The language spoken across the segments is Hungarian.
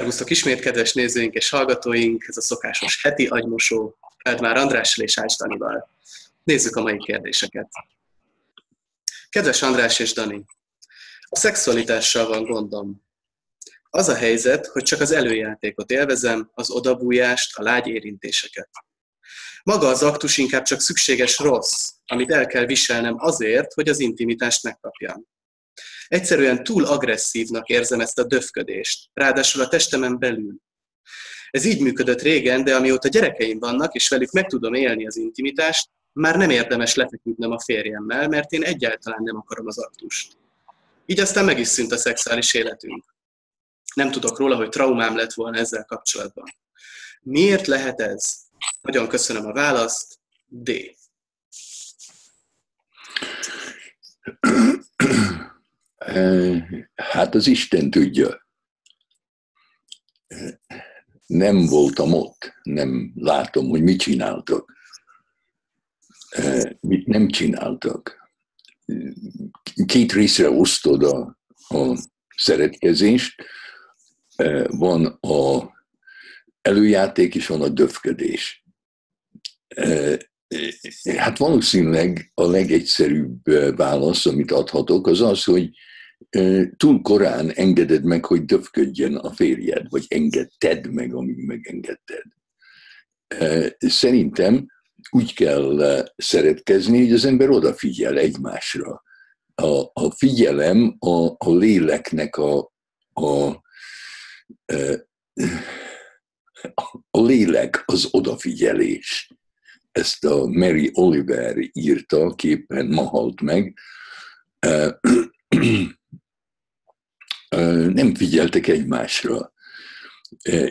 Szervusztok ismét, kedves nézőink és hallgatóink! Ez a szokásos heti agymosó Feldmár Andrással és Ács Danival. Nézzük a mai kérdéseket. Kedves András és Dani, a szexualitással van gondom. Az a helyzet, hogy csak az előjátékot élvezem, az odabújást, a lágy érintéseket. Maga az aktus inkább csak szükséges rossz, amit el kell viselnem azért, hogy az intimitást megkapjam. Egyszerűen túl agresszívnak érzem ezt a döfködést, ráadásul a testemen belül. Ez így működött régen, de amióta gyerekeim vannak, és velük meg tudom élni az intimitást, már nem érdemes lefeküdnem a férjemmel, mert én egyáltalán nem akarom az aktust. Így aztán meg is szűnt a szexuális életünk. Nem tudok róla, hogy traumám lett volna ezzel kapcsolatban. Miért lehet ez? Nagyon köszönöm a választ. D. Hát az Isten tudja. Nem voltam ott, nem látom, hogy mit csináltak. Mit nem csináltak. Két részre osztod a, a szeretkezést. Van a előjáték, és van a döfködés. Hát valószínűleg a legegyszerűbb válasz, amit adhatok, az az, hogy túl korán engeded meg, hogy döfködjön a férjed, vagy engedted meg, amíg megengedted. Szerintem úgy kell szeretkezni, hogy az ember odafigyel egymásra. A, a figyelem a, a léleknek a, a, a lélek az odafigyelés. Ezt a Mary Oliver írta, képen ma halt meg nem figyeltek egymásra.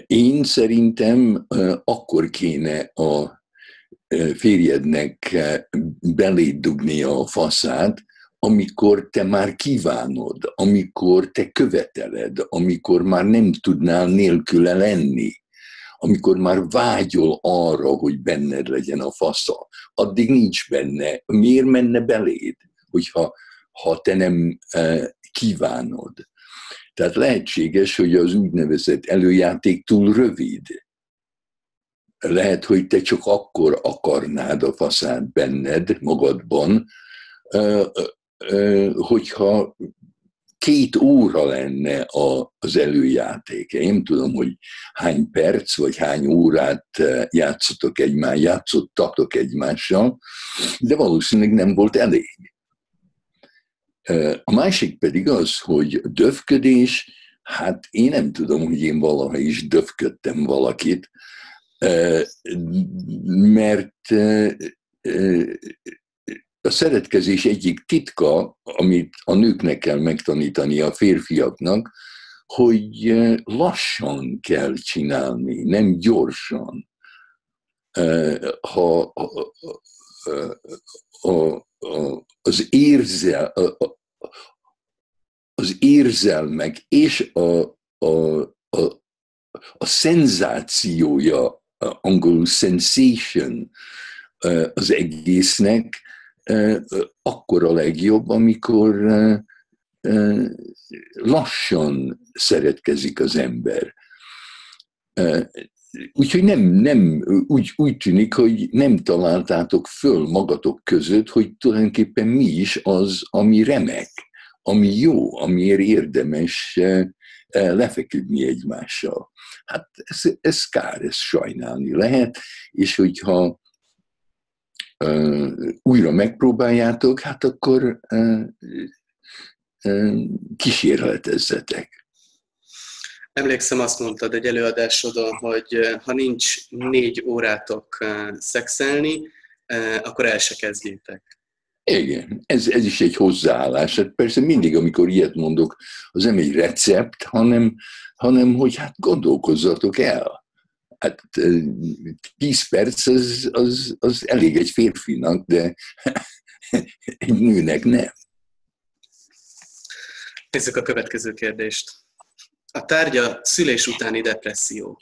Én szerintem akkor kéne a férjednek beléd dugnia a faszát, amikor te már kívánod, amikor te követeled, amikor már nem tudnál nélküle lenni, amikor már vágyol arra, hogy benned legyen a fasza, addig nincs benne. Miért menne beléd, hogyha ha te nem kívánod? Tehát lehetséges, hogy az úgynevezett előjáték túl rövid. Lehet, hogy te csak akkor akarnád a faszát benned, magadban, hogyha két óra lenne az előjáték. Én tudom, hogy hány perc, vagy hány órát játszotok egymás, játszottatok egymással, de valószínűleg nem volt elég. A másik pedig az, hogy döfködés, hát én nem tudom, hogy én valaha is döfködtem valakit, mert a szeretkezés egyik titka, amit a nőknek kell megtanítani a férfiaknak, hogy lassan kell csinálni, nem gyorsan. Ha, az, érzel, az érzelmek és a, a, a, a szenzációja, angolul sensation az egésznek, akkor a legjobb, amikor lassan szeretkezik az ember. Úgyhogy nem, nem úgy, úgy tűnik, hogy nem találtátok föl magatok között, hogy tulajdonképpen mi is az, ami remek, ami jó, amiért érdemes lefeküdni egymással. Hát ez, ez kár, ez sajnálni lehet, és hogyha uh, újra megpróbáljátok, hát akkor uh, uh, kísérletezzetek. Emlékszem, azt mondtad egy előadásodon, hogy eh, ha nincs négy órátok eh, szexelni, eh, akkor el se kezdjétek. Igen, ez, ez is egy hozzáállás. Hát persze mindig, amikor ilyet mondok, az nem egy recept, hanem, hanem hogy hát gondolkozzatok el. Hát tíz perc az, az, az elég egy férfinak, de egy nőnek nem. Nézzük a következő kérdést. A tárgya szülés utáni depresszió.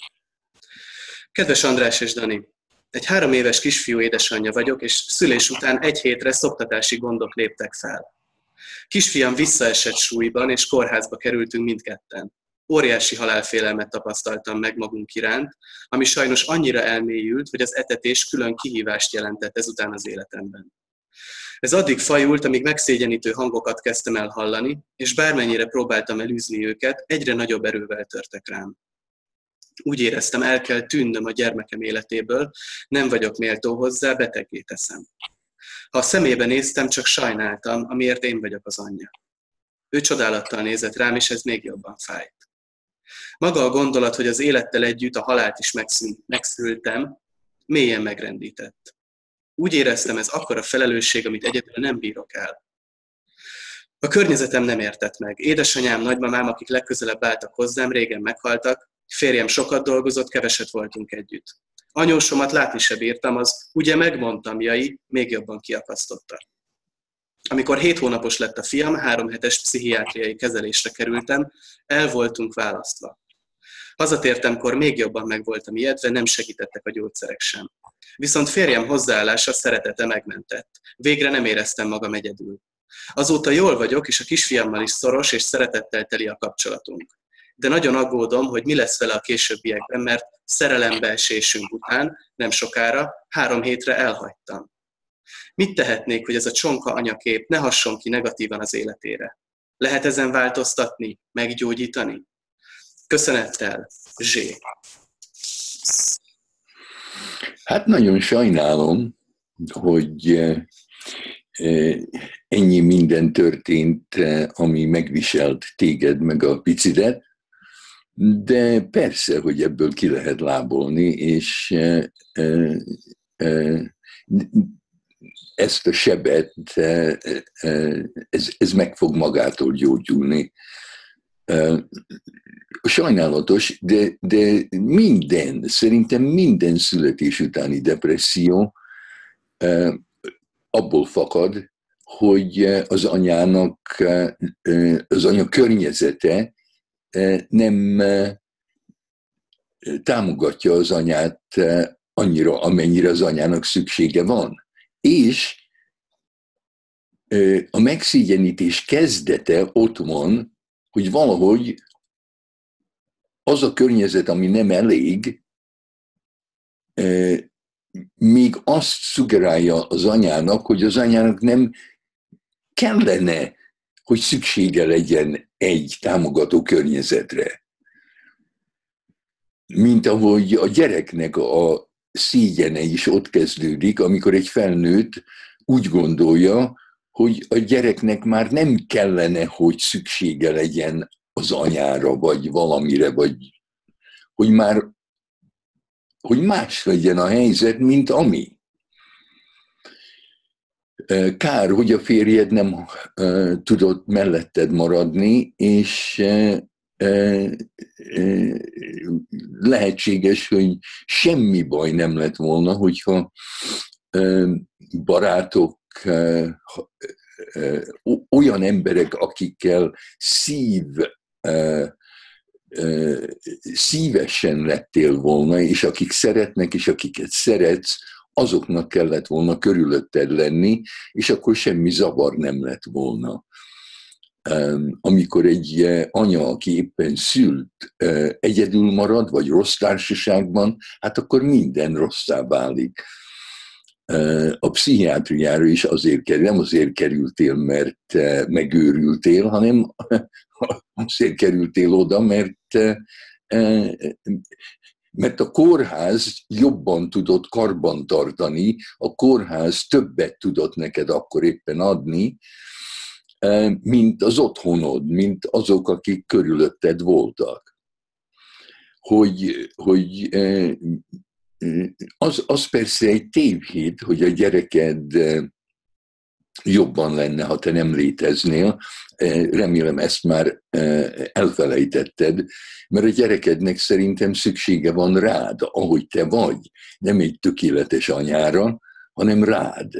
Kedves András és Dani, egy három éves kisfiú édesanyja vagyok, és szülés után egy hétre szoptatási gondok léptek fel. Kisfiam visszaesett súlyban, és kórházba kerültünk mindketten. óriási halálfélelmet tapasztaltam meg magunk iránt, ami sajnos annyira elmélyült, hogy az etetés külön kihívást jelentett ezután az életemben. Ez addig fajult, amíg megszégyenítő hangokat kezdtem el hallani, és bármennyire próbáltam elűzni őket, egyre nagyobb erővel törtek rám. Úgy éreztem, el kell tűnnöm a gyermekem életéből, nem vagyok méltó hozzá, betegé teszem. Ha a szemébe néztem, csak sajnáltam, amiért én vagyok az anyja. Ő csodálattal nézett rám, és ez még jobban fájt. Maga a gondolat, hogy az élettel együtt a halált is megszültem, mélyen megrendített. Úgy éreztem, ez akkora felelősség, amit egyedül nem bírok el. A környezetem nem értett meg. Édesanyám, nagymamám, akik legközelebb álltak hozzám, régen meghaltak, férjem sokat dolgozott, keveset voltunk együtt. Anyósomat látni se bírtam, az ugye megmondtam, jai, még jobban kiakasztotta. Amikor hét hónapos lett a fiam, három hetes pszichiátriai kezelésre kerültem, el voltunk választva. Hazatértemkor még jobban meg voltam ijedve, nem segítettek a gyógyszerek sem. Viszont férjem hozzáállása, szeretete megmentett. Végre nem éreztem magam egyedül. Azóta jól vagyok, és a kisfiammal is szoros és szeretettel teli a kapcsolatunk. De nagyon aggódom, hogy mi lesz vele a későbbiekben, mert szerelembeesésünk után, nem sokára, három hétre elhagytam. Mit tehetnék, hogy ez a csonka anyakép ne hasson ki negatívan az életére? Lehet ezen változtatni, meggyógyítani? Köszönettel, Zsé. Hát nagyon sajnálom, hogy eh, eh, ennyi minden történt, eh, ami megviselt téged meg a picidet, de persze, hogy ebből ki lehet lábolni, és ezt a sebet, ez, ez meg fog magától gyógyulni. Sajnálatos, de, de minden, szerintem minden születés utáni depresszió abból fakad, hogy az anyának, az anya környezete nem támogatja az anyát annyira, amennyire az anyának szüksége van. És a megszégyenítés kezdete ott van, hogy valahogy az a környezet, ami nem elég, még azt szugerálja az anyának, hogy az anyának nem kellene, hogy szüksége legyen egy támogató környezetre. Mint ahogy a gyereknek a szígyene is ott kezdődik, amikor egy felnőtt úgy gondolja, hogy a gyereknek már nem kellene, hogy szüksége legyen az anyára, vagy valamire, vagy hogy már hogy más legyen a helyzet, mint ami. Kár, hogy a férjed nem tudott melletted maradni, és lehetséges, hogy semmi baj nem lett volna, hogyha barátok, olyan emberek, akikkel szív szívesen lettél volna, és akik szeretnek, és akiket szeretsz, azoknak kellett volna körülötted lenni, és akkor semmi zavar nem lett volna. Amikor egy anya, aki éppen szült, egyedül marad, vagy rossz társaságban, hát akkor minden rosszá válik a pszichiátriára is azért kerül, nem azért kerültél, mert megőrültél, hanem azért kerültél oda, mert mert a kórház jobban tudott karban tartani, a kórház többet tudott neked akkor éppen adni, mint az otthonod, mint azok, akik körülötted voltak. Hogy, hogy az, az persze egy tévhit, hogy a gyereked eh, jobban lenne, ha te nem léteznél. Eh, remélem ezt már eh, elfelejtetted, mert a gyerekednek szerintem szüksége van rád, ahogy te vagy. Nem egy tökéletes anyára, hanem rád.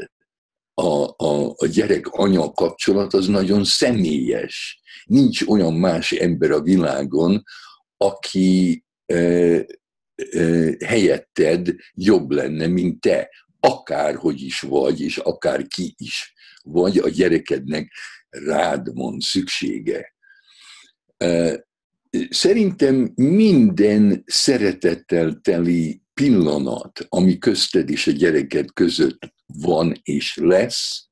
A, a, a gyerek-anya kapcsolat az nagyon személyes. Nincs olyan más ember a világon, aki helyetted jobb lenne, mint te, akárhogy is vagy, és akár ki is vagy, a gyerekednek rád van szüksége. szerintem minden szeretettel teli pillanat, ami közted és a gyereket között van és lesz,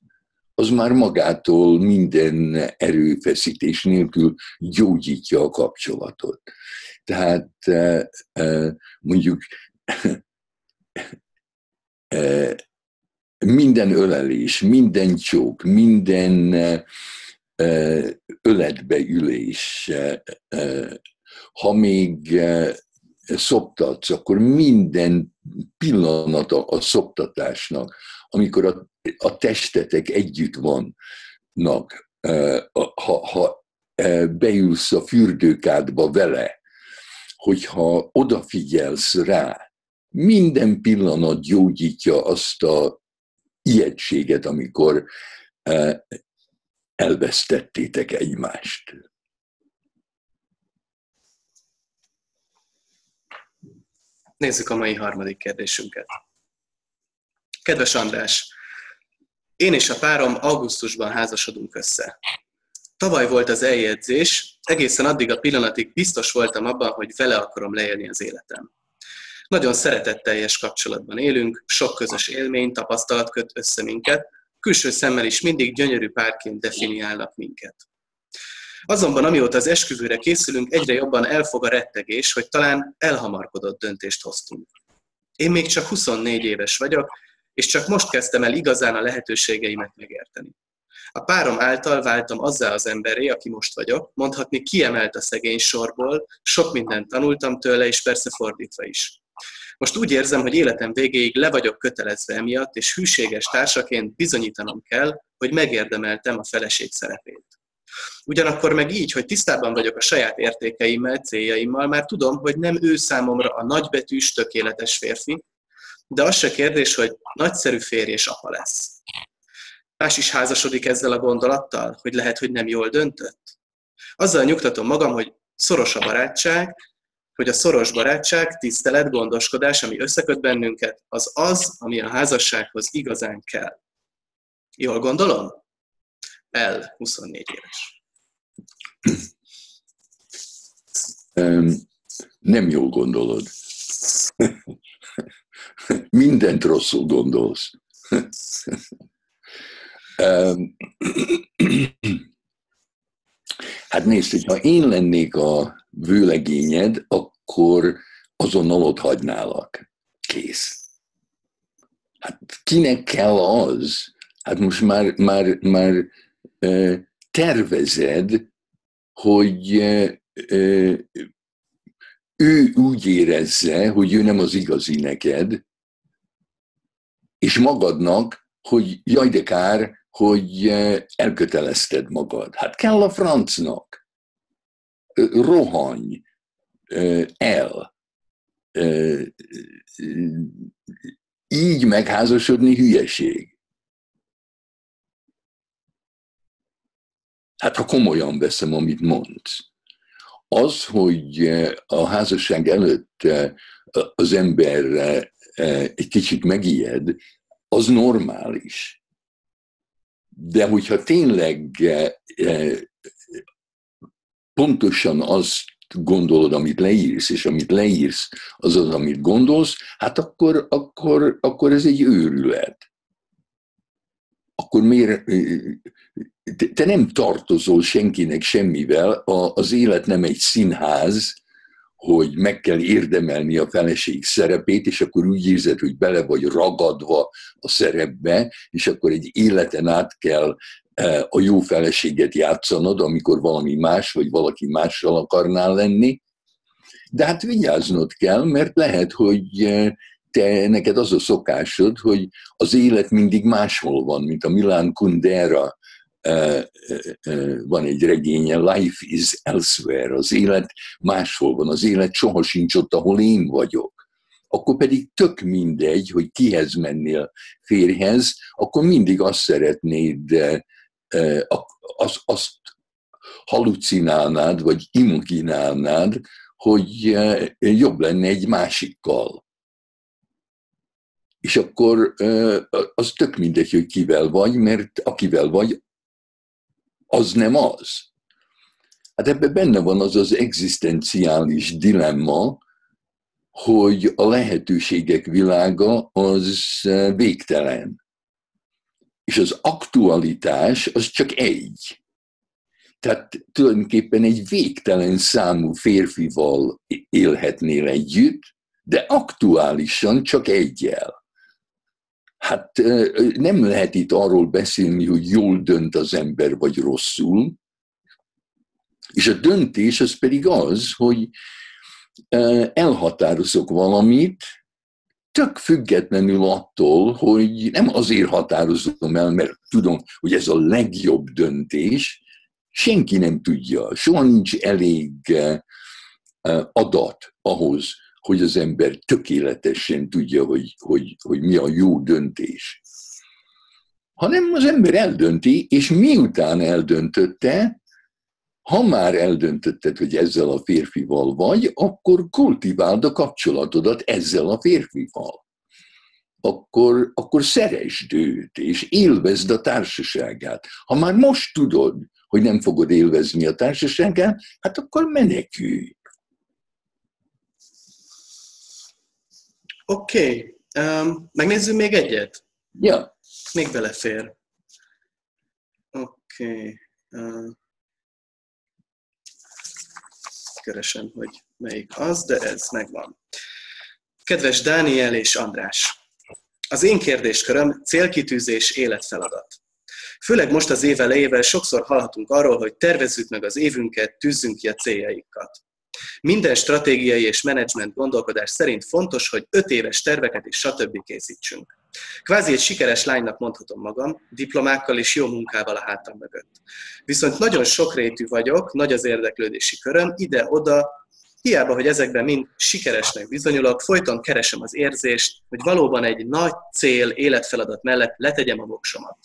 az már magától minden erőfeszítés nélkül gyógyítja a kapcsolatot. Tehát mondjuk minden ölelés, minden csók, minden öletbeülés, ha még szoptatsz, akkor minden pillanata a szoptatásnak, amikor a, a testetek együtt vannak, ha, ha beülsz a fürdőkádba vele, hogyha odafigyelsz rá, minden pillanat gyógyítja azt a ijegységet, amikor elvesztettétek egymást. Nézzük a mai harmadik kérdésünket. Kedves András, én és a párom augusztusban házasodunk össze. Tavaly volt az eljegyzés, egészen addig a pillanatig biztos voltam abban, hogy vele akarom leélni az életem. Nagyon szeretetteljes kapcsolatban élünk, sok közös élmény, tapasztalat köt össze minket, külső szemmel is mindig gyönyörű párként definiálnak minket. Azonban amióta az esküvőre készülünk, egyre jobban elfog a rettegés, hogy talán elhamarkodott döntést hoztunk. Én még csak 24 éves vagyok, és csak most kezdtem el igazán a lehetőségeimet megérteni. A párom által váltam azzá az emberré, aki most vagyok, mondhatni kiemelt a szegény sorból, sok mindent tanultam tőle, és persze fordítva is. Most úgy érzem, hogy életem végéig le vagyok kötelezve emiatt, és hűséges társaként bizonyítanom kell, hogy megérdemeltem a feleség szerepét. Ugyanakkor meg így, hogy tisztában vagyok a saját értékeimmel, céljaimmal, már tudom, hogy nem ő számomra a nagybetűs, tökéletes férfi, de az se kérdés, hogy nagyszerű férj és apa lesz. Más is házasodik ezzel a gondolattal, hogy lehet, hogy nem jól döntött? Azzal nyugtatom magam, hogy szoros a barátság, hogy a szoros barátság, tisztelet, gondoskodás, ami összeköt bennünket, az az, ami a házassághoz igazán kell. Jól gondolom? El 24 éves. Nem jól gondolod. Mindent rosszul gondolsz. Hát nézd, hogyha én lennék a vőlegényed, akkor azonnal ott hagynálak. Kész. Hát kinek kell az? Hát most már, már, már tervezed, hogy ő úgy érezze, hogy ő nem az igazi neked, és magadnak, hogy jaj de kár, hogy elkötelezted magad. Hát kell a francnak. Rohanj el. Így megházasodni hülyeség. Hát ha komolyan veszem, amit mondsz. Az, hogy a házasság előtt az ember egy kicsit megijed, az normális. De hogyha tényleg pontosan azt gondolod, amit leírsz, és amit leírsz, az az, amit gondolsz, hát akkor, akkor, akkor ez egy őrület. Akkor miért te nem tartozol senkinek semmivel, az élet nem egy színház, hogy meg kell érdemelni a feleség szerepét, és akkor úgy érzed, hogy bele vagy ragadva a szerepbe, és akkor egy életen át kell e, a jó feleséget játszanod, amikor valami más, vagy valaki mással akarnál lenni. De hát vigyáznod kell, mert lehet, hogy e, te, neked az a szokásod, hogy az élet mindig máshol van, mint a Milán Kundera van egy regénye, Life is elsewhere, az élet máshol van, az élet soha sincs ott, ahol én vagyok. Akkor pedig tök mindegy, hogy kihez mennél férjhez, akkor mindig azt szeretnéd, azt, azt halucinálnád, vagy imaginálnád, hogy jobb lenne egy másikkal. És akkor az tök mindegy, hogy kivel vagy, mert akivel vagy, az nem az. Hát ebben benne van az az egzisztenciális dilemma, hogy a lehetőségek világa az végtelen. És az aktualitás az csak egy. Tehát tulajdonképpen egy végtelen számú férfival élhetnél együtt, de aktuálisan csak egyel. Hát nem lehet itt arról beszélni, hogy jól dönt az ember, vagy rosszul. És a döntés az pedig az, hogy elhatározok valamit, csak függetlenül attól, hogy nem azért határozom el, mert tudom, hogy ez a legjobb döntés, senki nem tudja, soha nincs elég adat ahhoz, hogy az ember tökéletesen tudja, hogy, hogy, hogy mi a jó döntés. Hanem az ember eldönti, és miután eldöntötte, ha már eldöntötted, hogy ezzel a férfival vagy, akkor kultiváld a kapcsolatodat ezzel a férfival. Akkor, akkor szeresd őt, és élvezd a társaságát. Ha már most tudod, hogy nem fogod élvezni a társaságát, hát akkor menekülj. Oké, okay. um, megnézzük még egyet? Ja. Még belefér. Oké. Okay. Uh, keresem, hogy melyik az, de ez megvan. Kedves Dániel és András! Az én kérdésköröm célkitűzés életfeladat. Főleg most az év elejével sokszor hallhatunk arról, hogy tervezzük meg az évünket, tűzzünk ki a céljaikat. Minden stratégiai és menedzsment gondolkodás szerint fontos, hogy öt éves terveket és stb. készítsünk. Kvázi egy sikeres lánynak mondhatom magam, diplomákkal és jó munkával a hátam mögött. Viszont nagyon sokrétű vagyok, nagy az érdeklődési köröm, ide-oda, hiába, hogy ezekben mind sikeresnek bizonyulok, folyton keresem az érzést, hogy valóban egy nagy cél, életfeladat mellett letegyem a voksomat.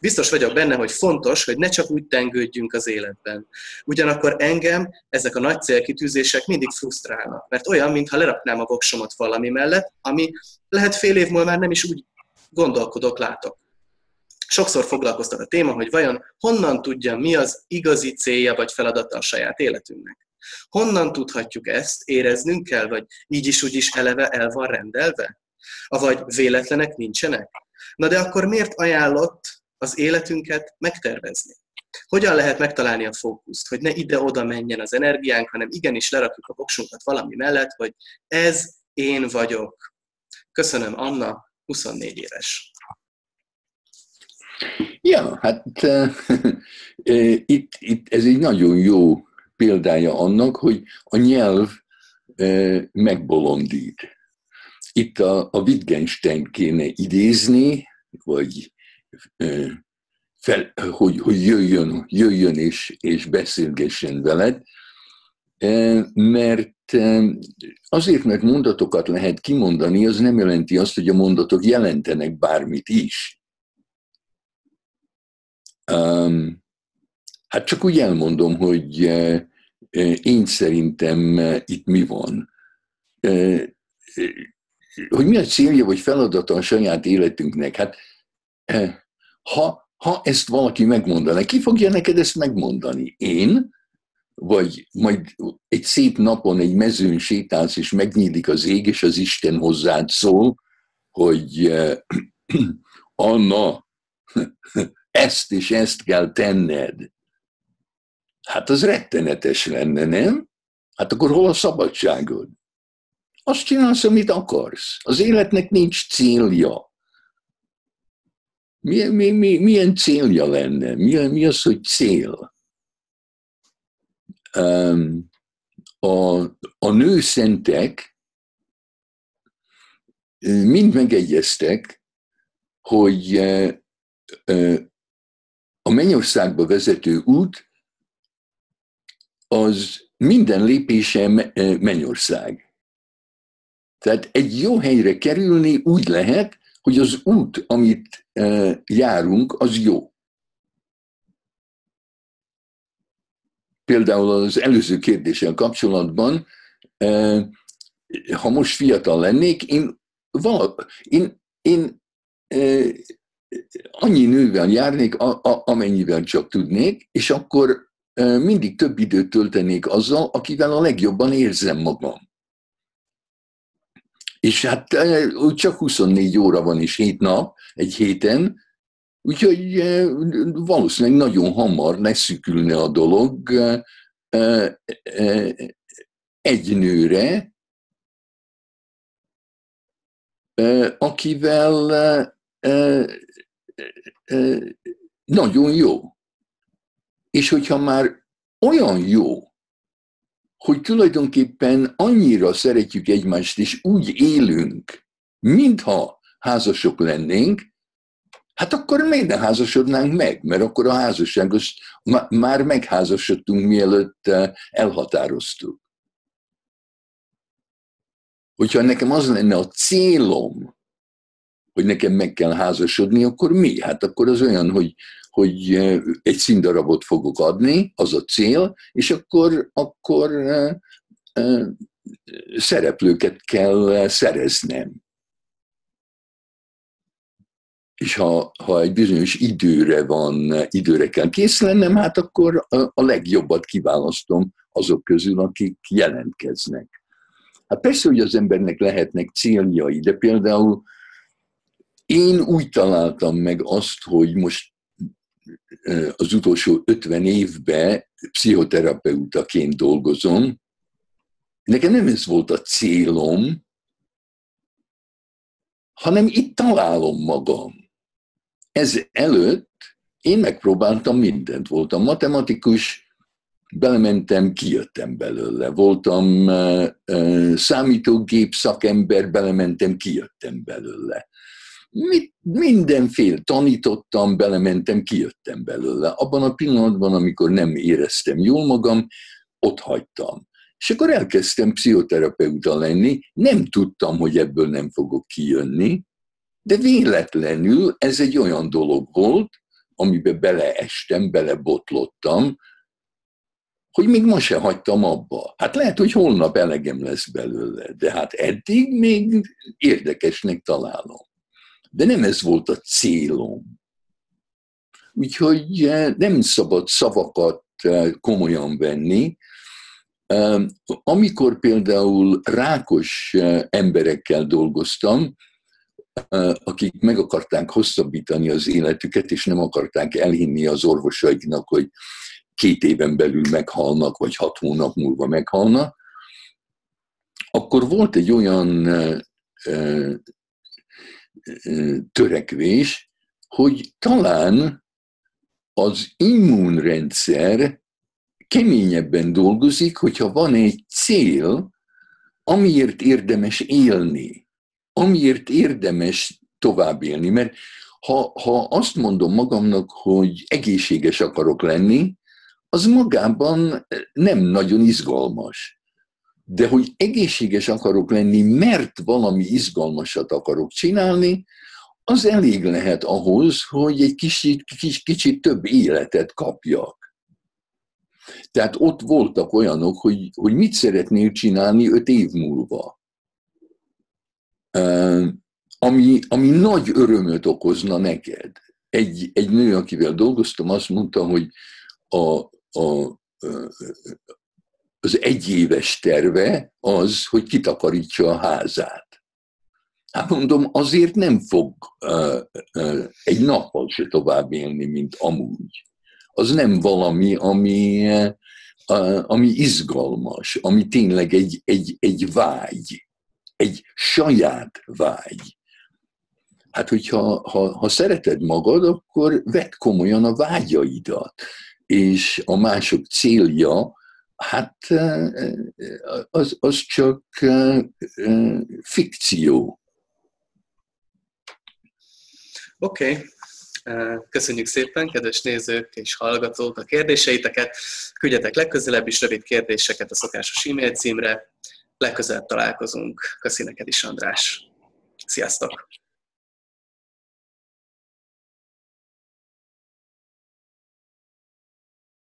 Biztos vagyok benne, hogy fontos, hogy ne csak úgy tengődjünk az életben. Ugyanakkor engem ezek a nagy célkitűzések mindig frusztrálnak, mert olyan, mintha leraknám a voksomat valami mellett, ami lehet fél év múlva már nem is úgy gondolkodok, látok. Sokszor foglalkoztat a téma, hogy vajon honnan tudja, mi az igazi célja vagy feladata a saját életünknek. Honnan tudhatjuk ezt, éreznünk kell, vagy így is úgy is eleve el van rendelve? Avagy véletlenek nincsenek? Na de akkor miért ajánlott az életünket megtervezni? Hogyan lehet megtalálni a fókuszt, hogy ne ide-oda menjen az energiánk, hanem igenis lerakjuk a voksunkat valami mellett, hogy ez én vagyok. Köszönöm, Anna, 24 éves. Ja, hát uh, itt, itt ez egy nagyon jó példája annak, hogy a nyelv uh, megbolondít. Itt a, a Wittgenstein kéne idézni, vagy fel, hogy, hogy jöjjön, jöjjön és, és beszélgessen veled, mert azért, mert mondatokat lehet kimondani, az nem jelenti azt, hogy a mondatok jelentenek bármit is. Hát csak úgy elmondom, hogy én szerintem itt mi van. Hogy mi a célja vagy feladata a saját életünknek? Hát ha, ha ezt valaki megmondaná, ki fogja neked ezt megmondani? Én? vagy majd egy szép napon egy mezőn sétálsz, és megnyílik az ég, és az Isten hozzád szól, hogy eh, Anna, ezt és ezt kell tenned. Hát az rettenetes lenne, nem? Hát akkor hol a szabadságod? Azt csinálsz, amit akarsz. Az életnek nincs célja. Milyen, mi, mi, milyen célja lenne? Mi, mi az, hogy cél? a, a nőszentek mind megegyeztek, hogy a mennyországba vezető út az minden lépése mennyország. Tehát egy jó helyre kerülni úgy lehet, hogy az út, amit járunk, az jó. például az előző kérdéssel kapcsolatban, eh, ha most fiatal lennék, én, vala, én, én eh, annyi nővel járnék, amennyivel csak tudnék, és akkor mindig több időt töltenék azzal, akivel a legjobban érzem magam. És hát csak 24 óra van is 7 nap egy héten, úgyhogy valószínűleg nagyon hamar leszűkülne a dolog egy nőre, akivel nagyon jó. És hogyha már olyan jó, hogy tulajdonképpen annyira szeretjük egymást, és úgy élünk, mintha házasok lennénk, hát akkor miért ne házasodnánk meg? Mert akkor a házasságos már megházasodtunk, mielőtt elhatároztuk. Hogyha nekem az lenne a célom, hogy nekem meg kell házasodni, akkor mi? Hát akkor az olyan, hogy, hogy egy színdarabot fogok adni, az a cél, és akkor, akkor szereplőket kell szereznem. És ha, ha egy bizonyos időre van, időre kell kész lennem, hát akkor a, legjobbat kiválasztom azok közül, akik jelentkeznek. Hát persze, hogy az embernek lehetnek céljai, de például én úgy találtam meg azt, hogy most az utolsó 50 évben pszichoterapeutaként dolgozom. Nekem nem ez volt a célom, hanem itt találom magam. Ez előtt én megpróbáltam mindent. Voltam matematikus, belementem, kijöttem belőle. Voltam számítógép szakember, belementem, kijöttem belőle mit, mindenféle tanítottam, belementem, kijöttem belőle. Abban a pillanatban, amikor nem éreztem jól magam, ott hagytam. És akkor elkezdtem pszichoterapeuta lenni, nem tudtam, hogy ebből nem fogok kijönni, de véletlenül ez egy olyan dolog volt, amiben beleestem, belebotlottam, hogy még ma se hagytam abba. Hát lehet, hogy holnap elegem lesz belőle, de hát eddig még érdekesnek találom. De nem ez volt a célom. Úgyhogy eh, nem szabad szavakat eh, komolyan venni. Eh, amikor például rákos emberekkel dolgoztam, akik meg akarták hosszabbítani az életüket, és nem akarták elhinni az orvosaiknak, hogy két éven belül meghalnak, vagy hat hónap múlva meghalnak, akkor volt egy olyan törekvés, hogy talán az immunrendszer keményebben dolgozik, hogyha van egy cél, amiért érdemes élni, amiért érdemes tovább élni. Mert ha, ha azt mondom magamnak, hogy egészséges akarok lenni, az magában nem nagyon izgalmas de hogy egészséges akarok lenni, mert valami izgalmasat akarok csinálni, az elég lehet ahhoz, hogy egy kicsit, kicsit, kicsit több életet kapjak. Tehát ott voltak olyanok, hogy, hogy mit szeretnél csinálni öt év múlva. Ami, ami nagy örömöt okozna neked. Egy, egy nő, akivel dolgoztam, azt mondta, hogy a, a, az egyéves terve az, hogy kitakarítsa a házát. Hát mondom, azért nem fog uh, uh, egy nappal se tovább élni, mint amúgy. Az nem valami, ami, uh, ami izgalmas, ami tényleg egy, egy, egy vágy, egy saját vágy. Hát, hogyha ha, ha szereted magad, akkor vedd komolyan a vágyaidat, és a mások célja Hát az, az csak fikció. Oké, okay. Köszönjük szépen, kedves nézők és hallgatók, a kérdéseiteket. Küldjetek legközelebb is rövid kérdéseket a szokásos e-mail címre. Legközelebb találkozunk. Köszi neked is, András. Sziasztok!